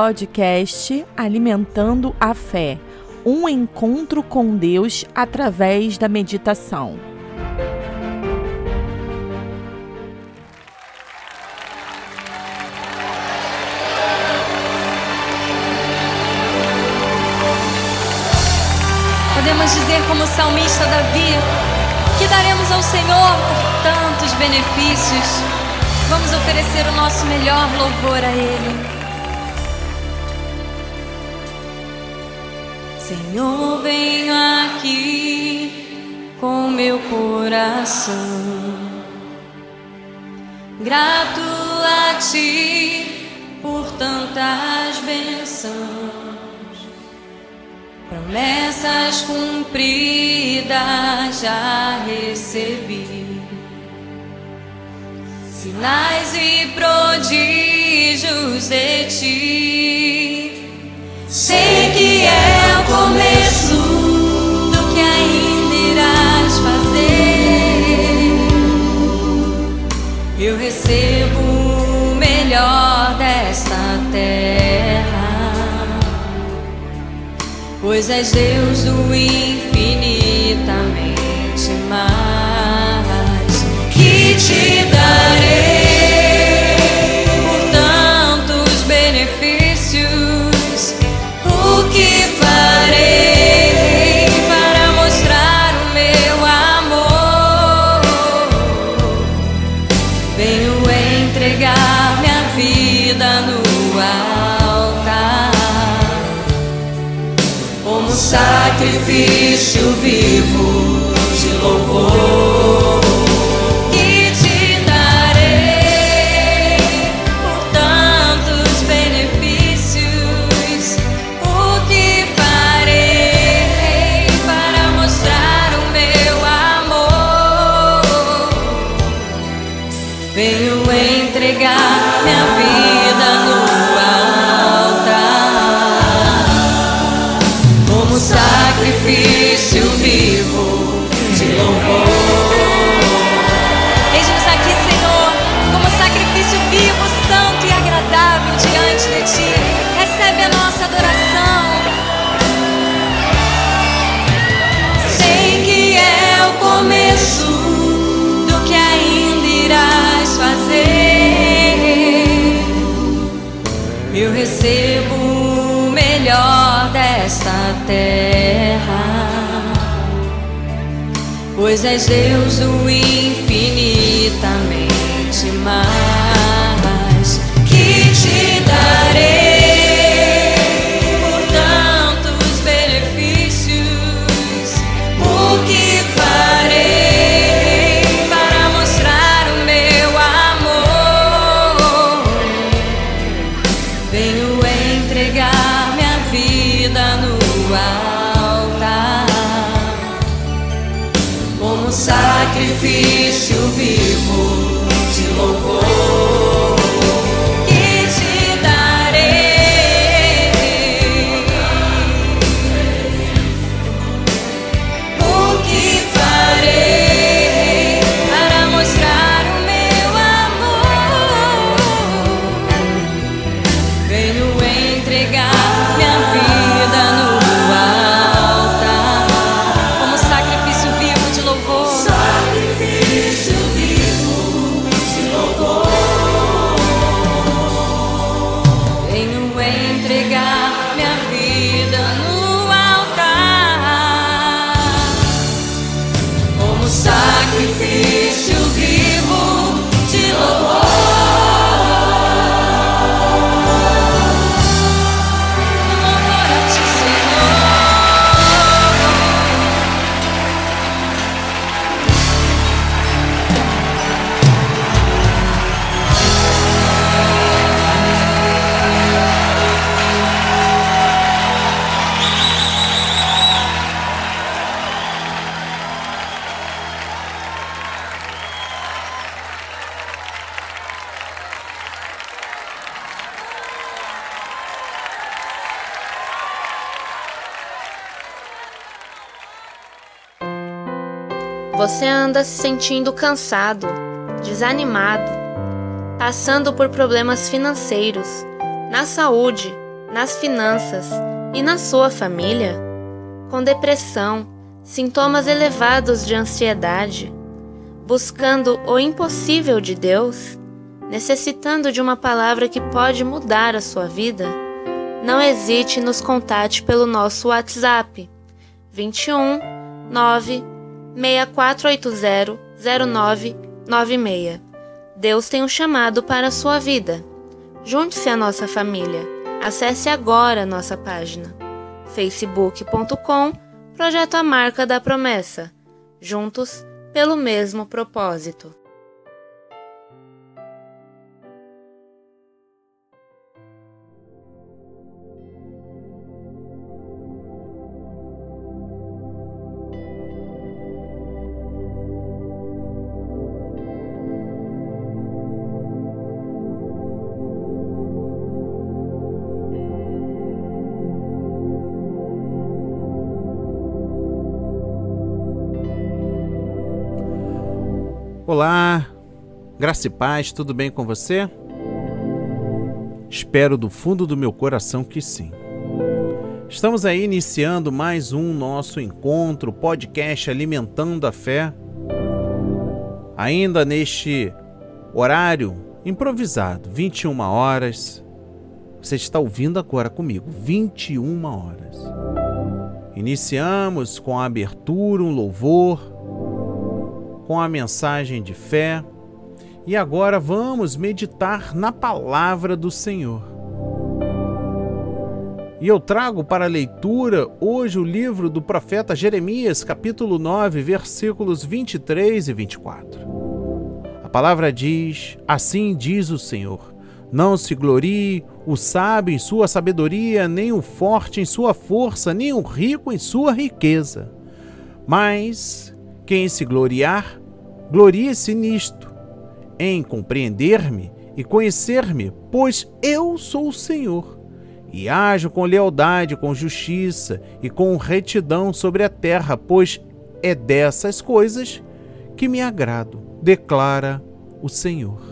podcast Alimentando a Fé um encontro com Deus através da meditação. com meu coração. Grato a ti por tantas bênçãos, promessas cumpridas já recebi, sinais e prodígios de ti. Sei que é o começo. eu recebo o melhor desta terra, pois és Deus do inferno. Pois és Deus o Você anda se sentindo cansado, desanimado, passando por problemas financeiros, na saúde, nas finanças e na sua família, com depressão, sintomas elevados de ansiedade, buscando o impossível de Deus, necessitando de uma palavra que pode mudar a sua vida, não hesite e nos contate pelo nosso WhatsApp 21 9 6480 0996. Deus tem um chamado para a sua vida. Junte-se à nossa família. Acesse agora nossa página facebook.com Projeto A Marca da Promessa. Juntos pelo mesmo propósito. Olá, graça e paz, tudo bem com você? Espero do fundo do meu coração que sim. Estamos aí iniciando mais um nosso encontro, podcast Alimentando a Fé. Ainda neste horário improvisado, 21 horas. Você está ouvindo agora comigo, 21 horas. Iniciamos com a abertura, um louvor com a mensagem de fé. E agora vamos meditar na palavra do Senhor. E eu trago para leitura hoje o livro do profeta Jeremias, capítulo 9, versículos 23 e 24. A palavra diz: Assim diz o Senhor: Não se glorie o sábio em sua sabedoria, nem o forte em sua força, nem o rico em sua riqueza. Mas quem se gloriar, glorie-se nisto, em compreender-me e conhecer-me, pois eu sou o Senhor, e ajo com lealdade, com justiça e com retidão sobre a terra, pois é dessas coisas que me agrado, declara o Senhor.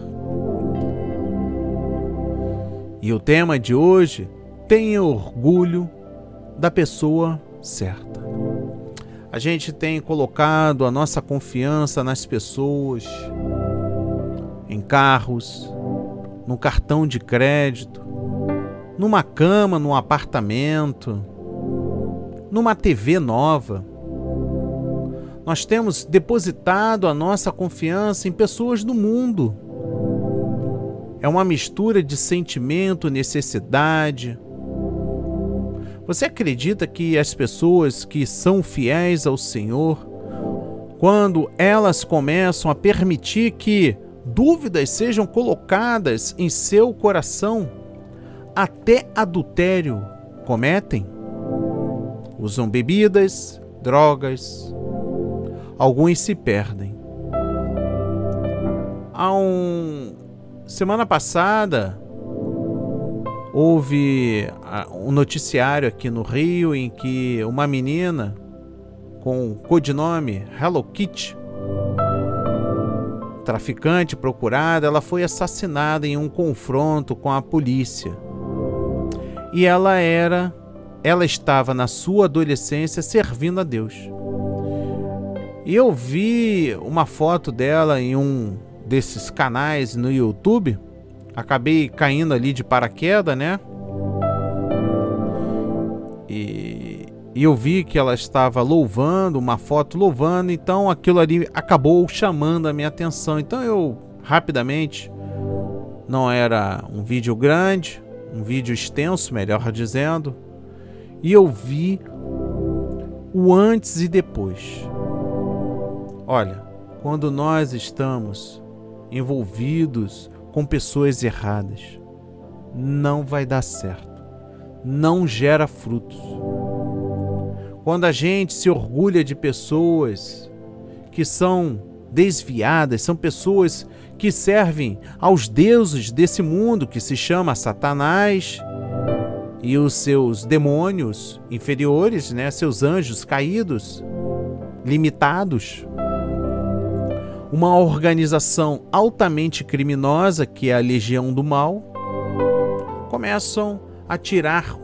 E o tema de hoje tem orgulho da pessoa certa. A gente tem colocado a nossa confiança nas pessoas, em carros, no cartão de crédito, numa cama, num apartamento, numa TV nova. Nós temos depositado a nossa confiança em pessoas do mundo. É uma mistura de sentimento, necessidade, você acredita que as pessoas que são fiéis ao Senhor, quando elas começam a permitir que dúvidas sejam colocadas em seu coração, até adultério cometem? Usam bebidas, drogas, alguns se perdem. Há um semana passada houve um noticiário aqui no Rio em que uma menina com o codinome Hello Kitty, traficante procurada, ela foi assassinada em um confronto com a polícia. E ela era, ela estava na sua adolescência servindo a Deus. E eu vi uma foto dela em um desses canais no YouTube acabei caindo ali de paraquedas, né? E, eu vi que ela estava louvando, uma foto louvando, então aquilo ali acabou chamando a minha atenção. Então eu rapidamente, não era um vídeo grande, um vídeo extenso, melhor dizendo, e eu vi o antes e depois. Olha, quando nós estamos envolvidos com pessoas erradas. Não vai dar certo. Não gera frutos. Quando a gente se orgulha de pessoas que são desviadas, são pessoas que servem aos deuses desse mundo que se chama Satanás e os seus demônios inferiores, né, seus anjos caídos, limitados. Uma organização altamente criminosa, que é a Legião do Mal, começam a tirar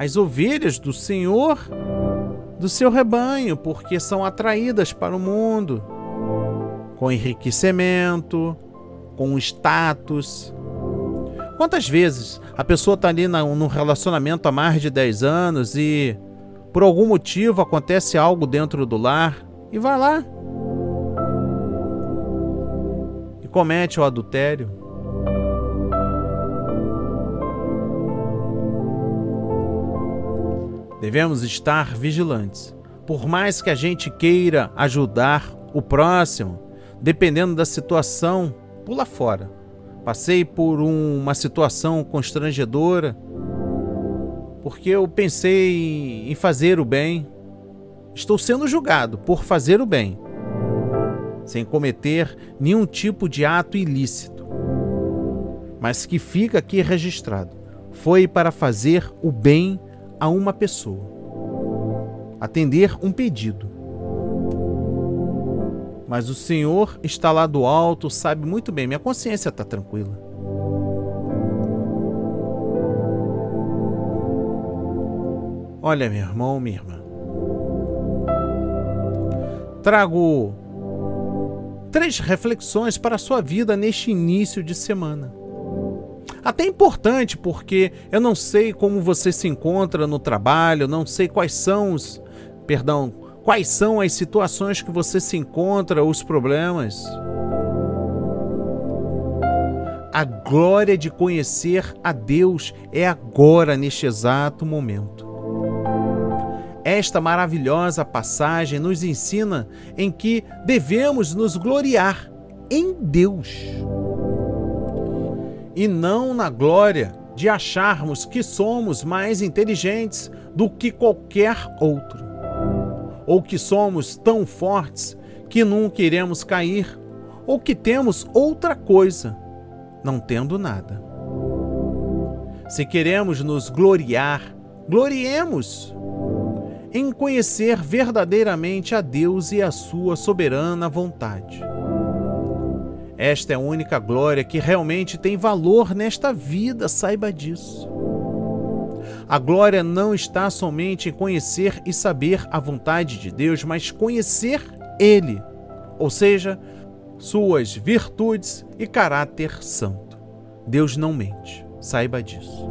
as ovelhas do Senhor do seu rebanho, porque são atraídas para o mundo com enriquecimento, com status. Quantas vezes a pessoa está ali num relacionamento há mais de 10 anos e por algum motivo acontece algo dentro do lar e vai lá e comete o adultério. Devemos estar vigilantes. Por mais que a gente queira ajudar o próximo, dependendo da situação, pula fora. Passei por um, uma situação constrangedora porque eu pensei em fazer o bem. Estou sendo julgado por fazer o bem, sem cometer nenhum tipo de ato ilícito. Mas que fica aqui registrado: foi para fazer o bem a uma pessoa, atender um pedido. Mas o Senhor está lá do alto, sabe muito bem, minha consciência está tranquila. Olha, meu irmão, minha irmã. Trago três reflexões para a sua vida neste início de semana. Até importante porque eu não sei como você se encontra no trabalho, não sei quais são os, perdão, quais são as situações que você se encontra, os problemas. A glória de conhecer a Deus é agora, neste exato momento. Esta maravilhosa passagem nos ensina em que devemos nos gloriar em Deus e não na glória de acharmos que somos mais inteligentes do que qualquer outro, ou que somos tão fortes que nunca iremos cair, ou que temos outra coisa, não tendo nada. Se queremos nos gloriar, gloriemos em conhecer verdadeiramente a Deus e a sua soberana vontade. Esta é a única glória que realmente tem valor nesta vida, saiba disso. A glória não está somente em conhecer e saber a vontade de Deus, mas conhecer Ele, ou seja, suas virtudes e caráter santo. Deus não mente, saiba disso.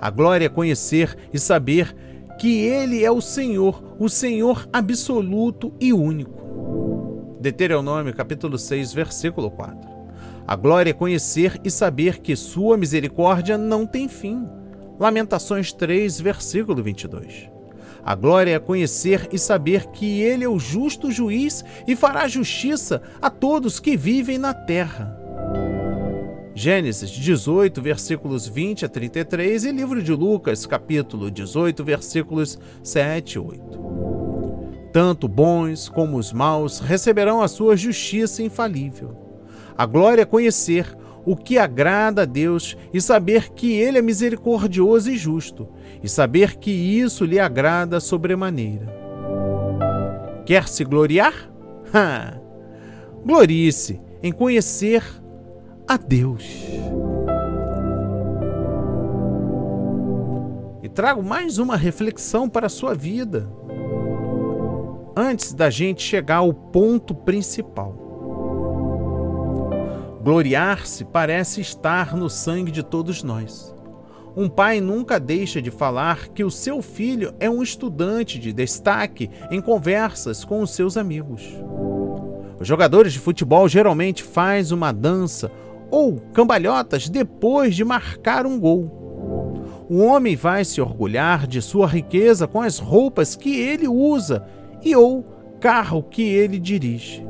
A glória é conhecer e saber que Ele é o Senhor, o Senhor absoluto e único. Deuteronômio capítulo 6, versículo 4. A glória é conhecer e saber que sua misericórdia não tem fim. Lamentações 3, versículo 22. A glória é conhecer e saber que ele é o justo juiz e fará justiça a todos que vivem na terra. Gênesis 18, versículos 20 a 33 e livro de Lucas, capítulo 18, versículos 7 e 8 tanto bons como os maus receberão a sua justiça infalível. A glória é conhecer o que agrada a Deus e saber que Ele é misericordioso e justo, e saber que isso lhe agrada sobremaneira. Quer se gloriar? Glorie-se em conhecer a Deus. E trago mais uma reflexão para a sua vida antes da gente chegar ao ponto principal. Gloriar-se parece estar no sangue de todos nós. Um pai nunca deixa de falar que o seu filho é um estudante de destaque em conversas com os seus amigos. Os jogadores de futebol geralmente fazem uma dança ou cambalhotas depois de marcar um gol. O homem vai se orgulhar de sua riqueza com as roupas que ele usa e ou carro que ele dirige.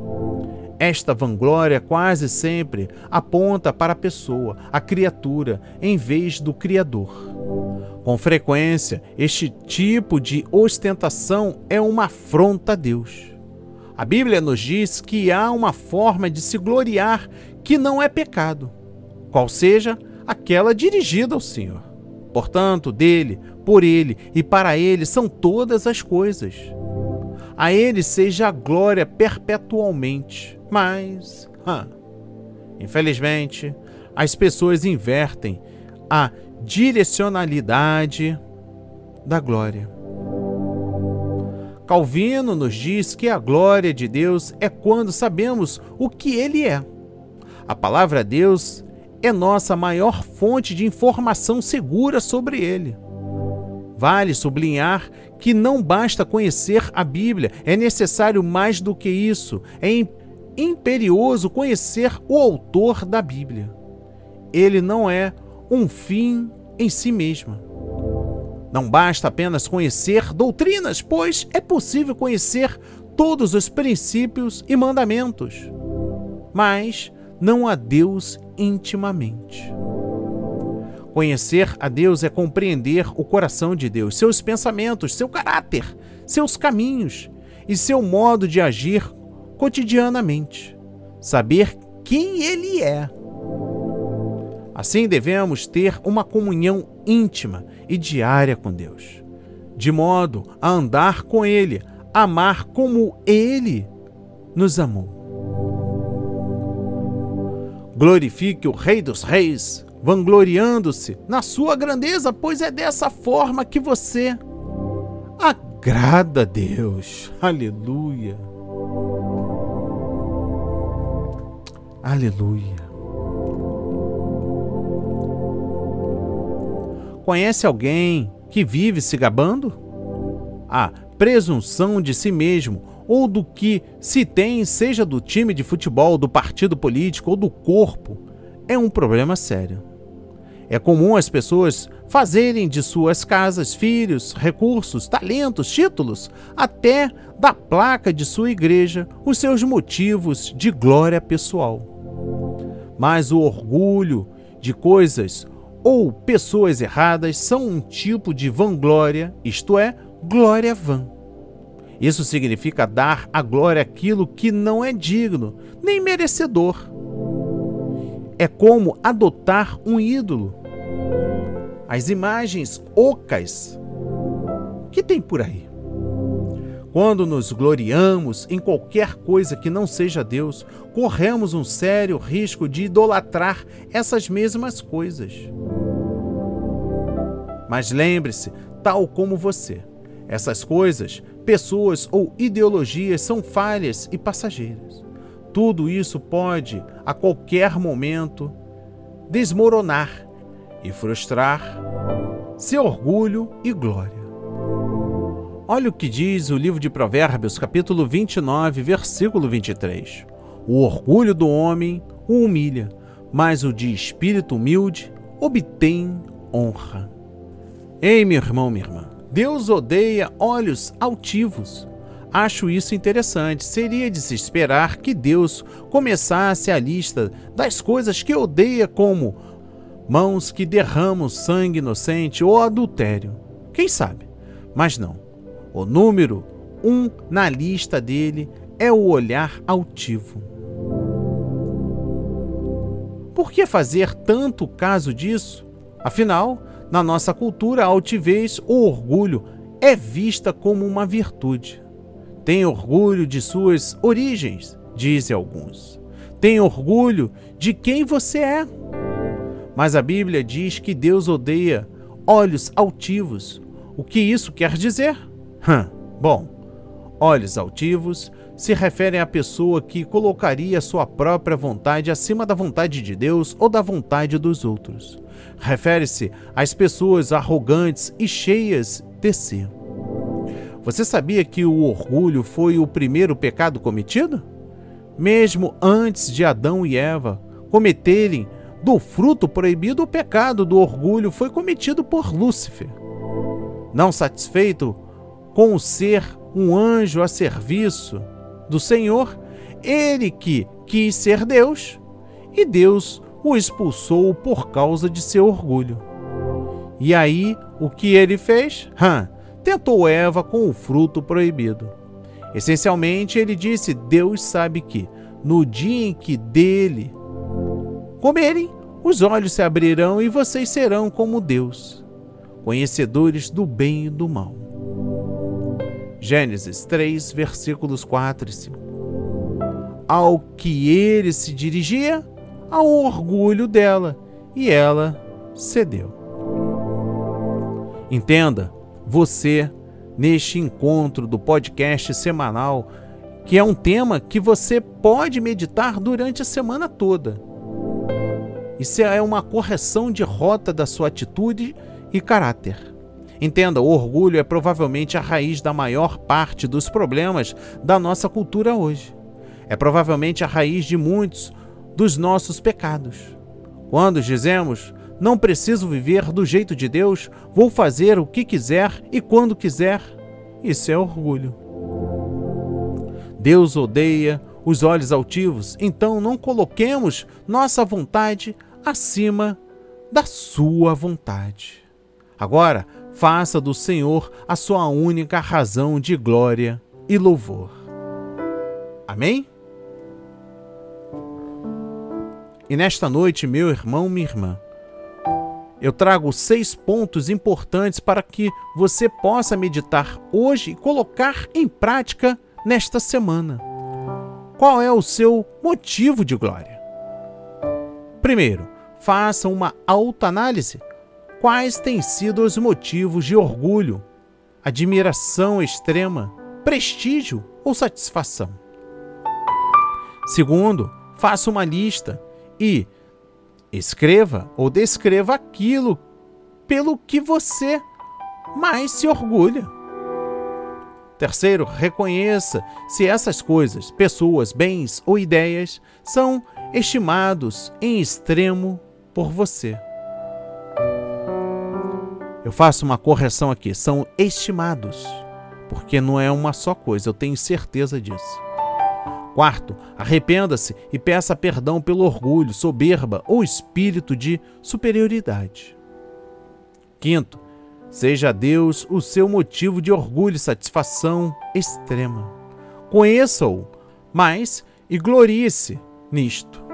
Esta vanglória quase sempre aponta para a pessoa, a criatura, em vez do Criador. Com frequência, este tipo de ostentação é uma afronta a Deus. A Bíblia nos diz que há uma forma de se gloriar que não é pecado, qual seja aquela dirigida ao Senhor. Portanto, dele, por ele e para ele são todas as coisas. A ele seja a glória perpetualmente. Mas, infelizmente, as pessoas invertem a direcionalidade da glória. Calvino nos diz que a glória de Deus é quando sabemos o que Ele é. A palavra Deus é nossa maior fonte de informação segura sobre Ele. Vale sublinhar que não basta conhecer a Bíblia, é necessário mais do que isso. É imperioso conhecer o autor da Bíblia. Ele não é um fim em si mesmo. Não basta apenas conhecer doutrinas, pois é possível conhecer todos os princípios e mandamentos, mas não a Deus intimamente. Conhecer a Deus é compreender o coração de Deus, seus pensamentos, seu caráter, seus caminhos e seu modo de agir cotidianamente. Saber quem Ele é Assim devemos ter uma comunhão íntima e diária com Deus, de modo a andar com Ele, amar como Ele nos amou. Glorifique o Rei dos Reis, vangloriando-se na sua grandeza, pois é dessa forma que você agrada a Deus. Aleluia. Aleluia. Conhece alguém que vive se gabando? A presunção de si mesmo ou do que se tem, seja do time de futebol, do partido político ou do corpo, é um problema sério. É comum as pessoas fazerem de suas casas, filhos, recursos, talentos, títulos, até da placa de sua igreja, os seus motivos de glória pessoal. Mas o orgulho de coisas ou pessoas erradas são um tipo de vanglória, isto é, glória vã. Isso significa dar a glória àquilo que não é digno, nem merecedor. É como adotar um ídolo. As imagens ocas que tem por aí. Quando nos gloriamos em qualquer coisa que não seja Deus, corremos um sério risco de idolatrar essas mesmas coisas. Mas lembre-se, tal como você, essas coisas, pessoas ou ideologias são falhas e passageiras. Tudo isso pode, a qualquer momento, desmoronar e frustrar seu orgulho e glória. Olha o que diz o livro de Provérbios, capítulo 29, versículo 23. O orgulho do homem o humilha, mas o de espírito humilde obtém honra. Ei, meu irmão, minha irmã, Deus odeia olhos altivos. Acho isso interessante. Seria de se esperar que Deus começasse a lista das coisas que odeia, como mãos que derramam sangue inocente ou adultério. Quem sabe? Mas não. O número um na lista dele é o olhar altivo. Por que fazer tanto caso disso? Afinal, na nossa cultura, a altivez ou orgulho é vista como uma virtude. Tem orgulho de suas origens, dizem alguns. Tem orgulho de quem você é. Mas a Bíblia diz que Deus odeia olhos altivos. O que isso quer dizer? Hum, bom, olhos altivos se referem à pessoa que colocaria sua própria vontade acima da vontade de Deus ou da vontade dos outros. Refere-se às pessoas arrogantes e cheias de si. Você sabia que o orgulho foi o primeiro pecado cometido? Mesmo antes de Adão e Eva cometerem do fruto proibido, o pecado do orgulho foi cometido por Lúcifer. Não satisfeito com o ser um anjo a serviço do Senhor, ele que quis ser Deus, e Deus o expulsou por causa de seu orgulho. E aí, o que ele fez? Hum, tentou Eva com o fruto proibido. Essencialmente, ele disse: Deus sabe que, no dia em que dele comerem, os olhos se abrirão e vocês serão como Deus, conhecedores do bem e do mal. Gênesis 3, versículos 4 e 5. Ao que ele se dirigia, ao orgulho dela, e ela cedeu. Entenda, você, neste encontro do podcast semanal, que é um tema que você pode meditar durante a semana toda. Isso é uma correção de rota da sua atitude e caráter. Entenda, o orgulho é provavelmente a raiz da maior parte dos problemas da nossa cultura hoje. É provavelmente a raiz de muitos dos nossos pecados. Quando dizemos, não preciso viver do jeito de Deus, vou fazer o que quiser e quando quiser, isso é orgulho. Deus odeia os olhos altivos, então não coloquemos nossa vontade acima da sua vontade. Agora, faça do Senhor a sua única razão de glória e louvor. Amém? E nesta noite, meu irmão, minha irmã, eu trago seis pontos importantes para que você possa meditar hoje e colocar em prática nesta semana. Qual é o seu motivo de glória? Primeiro, faça uma autoanálise quais têm sido os motivos de orgulho, admiração extrema, prestígio ou satisfação. Segundo, faça uma lista e escreva ou descreva aquilo pelo que você mais se orgulha. Terceiro, reconheça se essas coisas, pessoas, bens ou ideias são estimados em extremo por você. Eu faço uma correção aqui, são estimados, porque não é uma só coisa, eu tenho certeza disso. Quarto, arrependa-se e peça perdão pelo orgulho, soberba ou espírito de superioridade. Quinto, seja Deus o seu motivo de orgulho e satisfação extrema. Conheça-o mais e glorie-se nisto.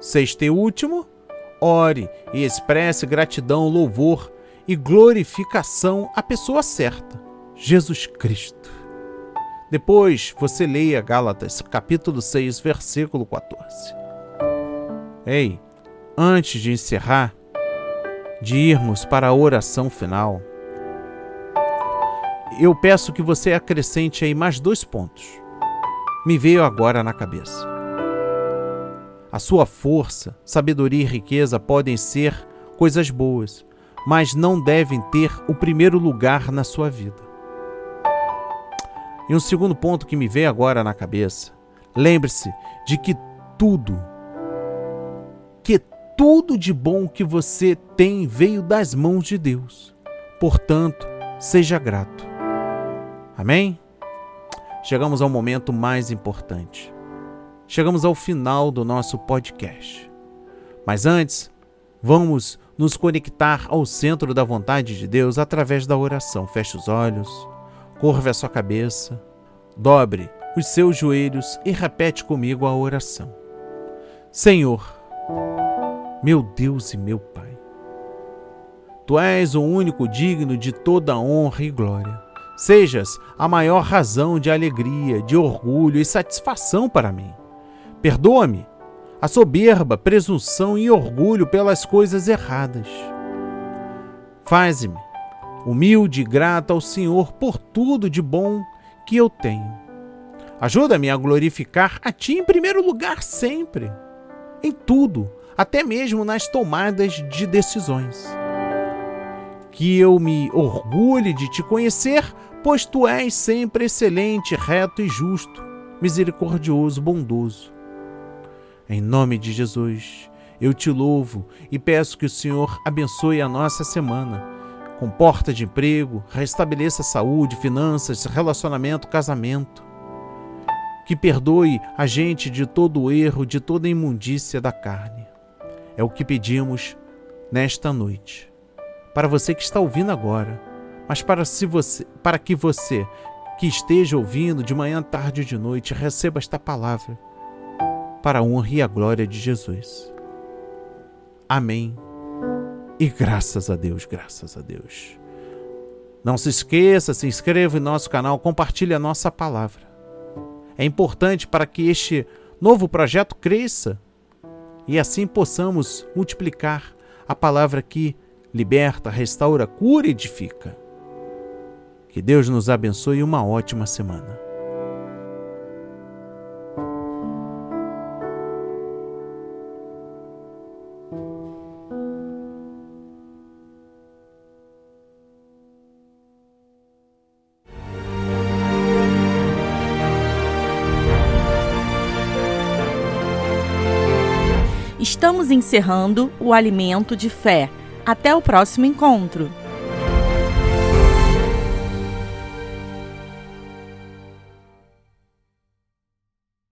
Sexto e último, ore e expresse gratidão, louvor e glorificação à pessoa certa, Jesus Cristo. Depois você leia Gálatas, capítulo 6, versículo 14. Ei, antes de encerrar, de irmos para a oração final, eu peço que você acrescente aí mais dois pontos. Me veio agora na cabeça. A sua força, sabedoria e riqueza podem ser coisas boas, mas não devem ter o primeiro lugar na sua vida. E um segundo ponto que me vem agora na cabeça: lembre-se de que tudo, que tudo de bom que você tem veio das mãos de Deus. Portanto, seja grato. Amém? Chegamos ao momento mais importante. Chegamos ao final do nosso podcast. Mas antes, vamos nos conectar ao centro da vontade de Deus através da oração. Feche os olhos, curva a sua cabeça, dobre os seus joelhos e repete comigo a oração. Senhor, meu Deus e meu Pai, Tu és o único digno de toda honra e glória. Sejas a maior razão de alegria, de orgulho e satisfação para mim. Perdoa-me a soberba, presunção e orgulho pelas coisas erradas. Faze-me humilde e grato ao Senhor por tudo de bom que eu tenho. Ajuda-me a glorificar a Ti em primeiro lugar sempre, em tudo, até mesmo nas tomadas de decisões. Que eu me orgulhe de Te conhecer, pois Tu és sempre excelente, reto e justo, misericordioso, bondoso em nome de Jesus, eu te louvo e peço que o Senhor abençoe a nossa semana, com porta de emprego, restabeleça saúde, finanças, relacionamento, casamento. Que perdoe a gente de todo o erro, de toda a imundícia da carne. É o que pedimos nesta noite. Para você que está ouvindo agora, mas para, se você, para que você que esteja ouvindo de manhã, tarde ou de noite, receba esta palavra para a honra e a glória de Jesus. Amém. E graças a Deus, graças a Deus. Não se esqueça, se inscreva em nosso canal, compartilhe a nossa palavra. É importante para que este novo projeto cresça e assim possamos multiplicar a palavra que liberta, restaura, cura e edifica. Que Deus nos abençoe e uma ótima semana. Encerrando o alimento de fé. Até o próximo encontro.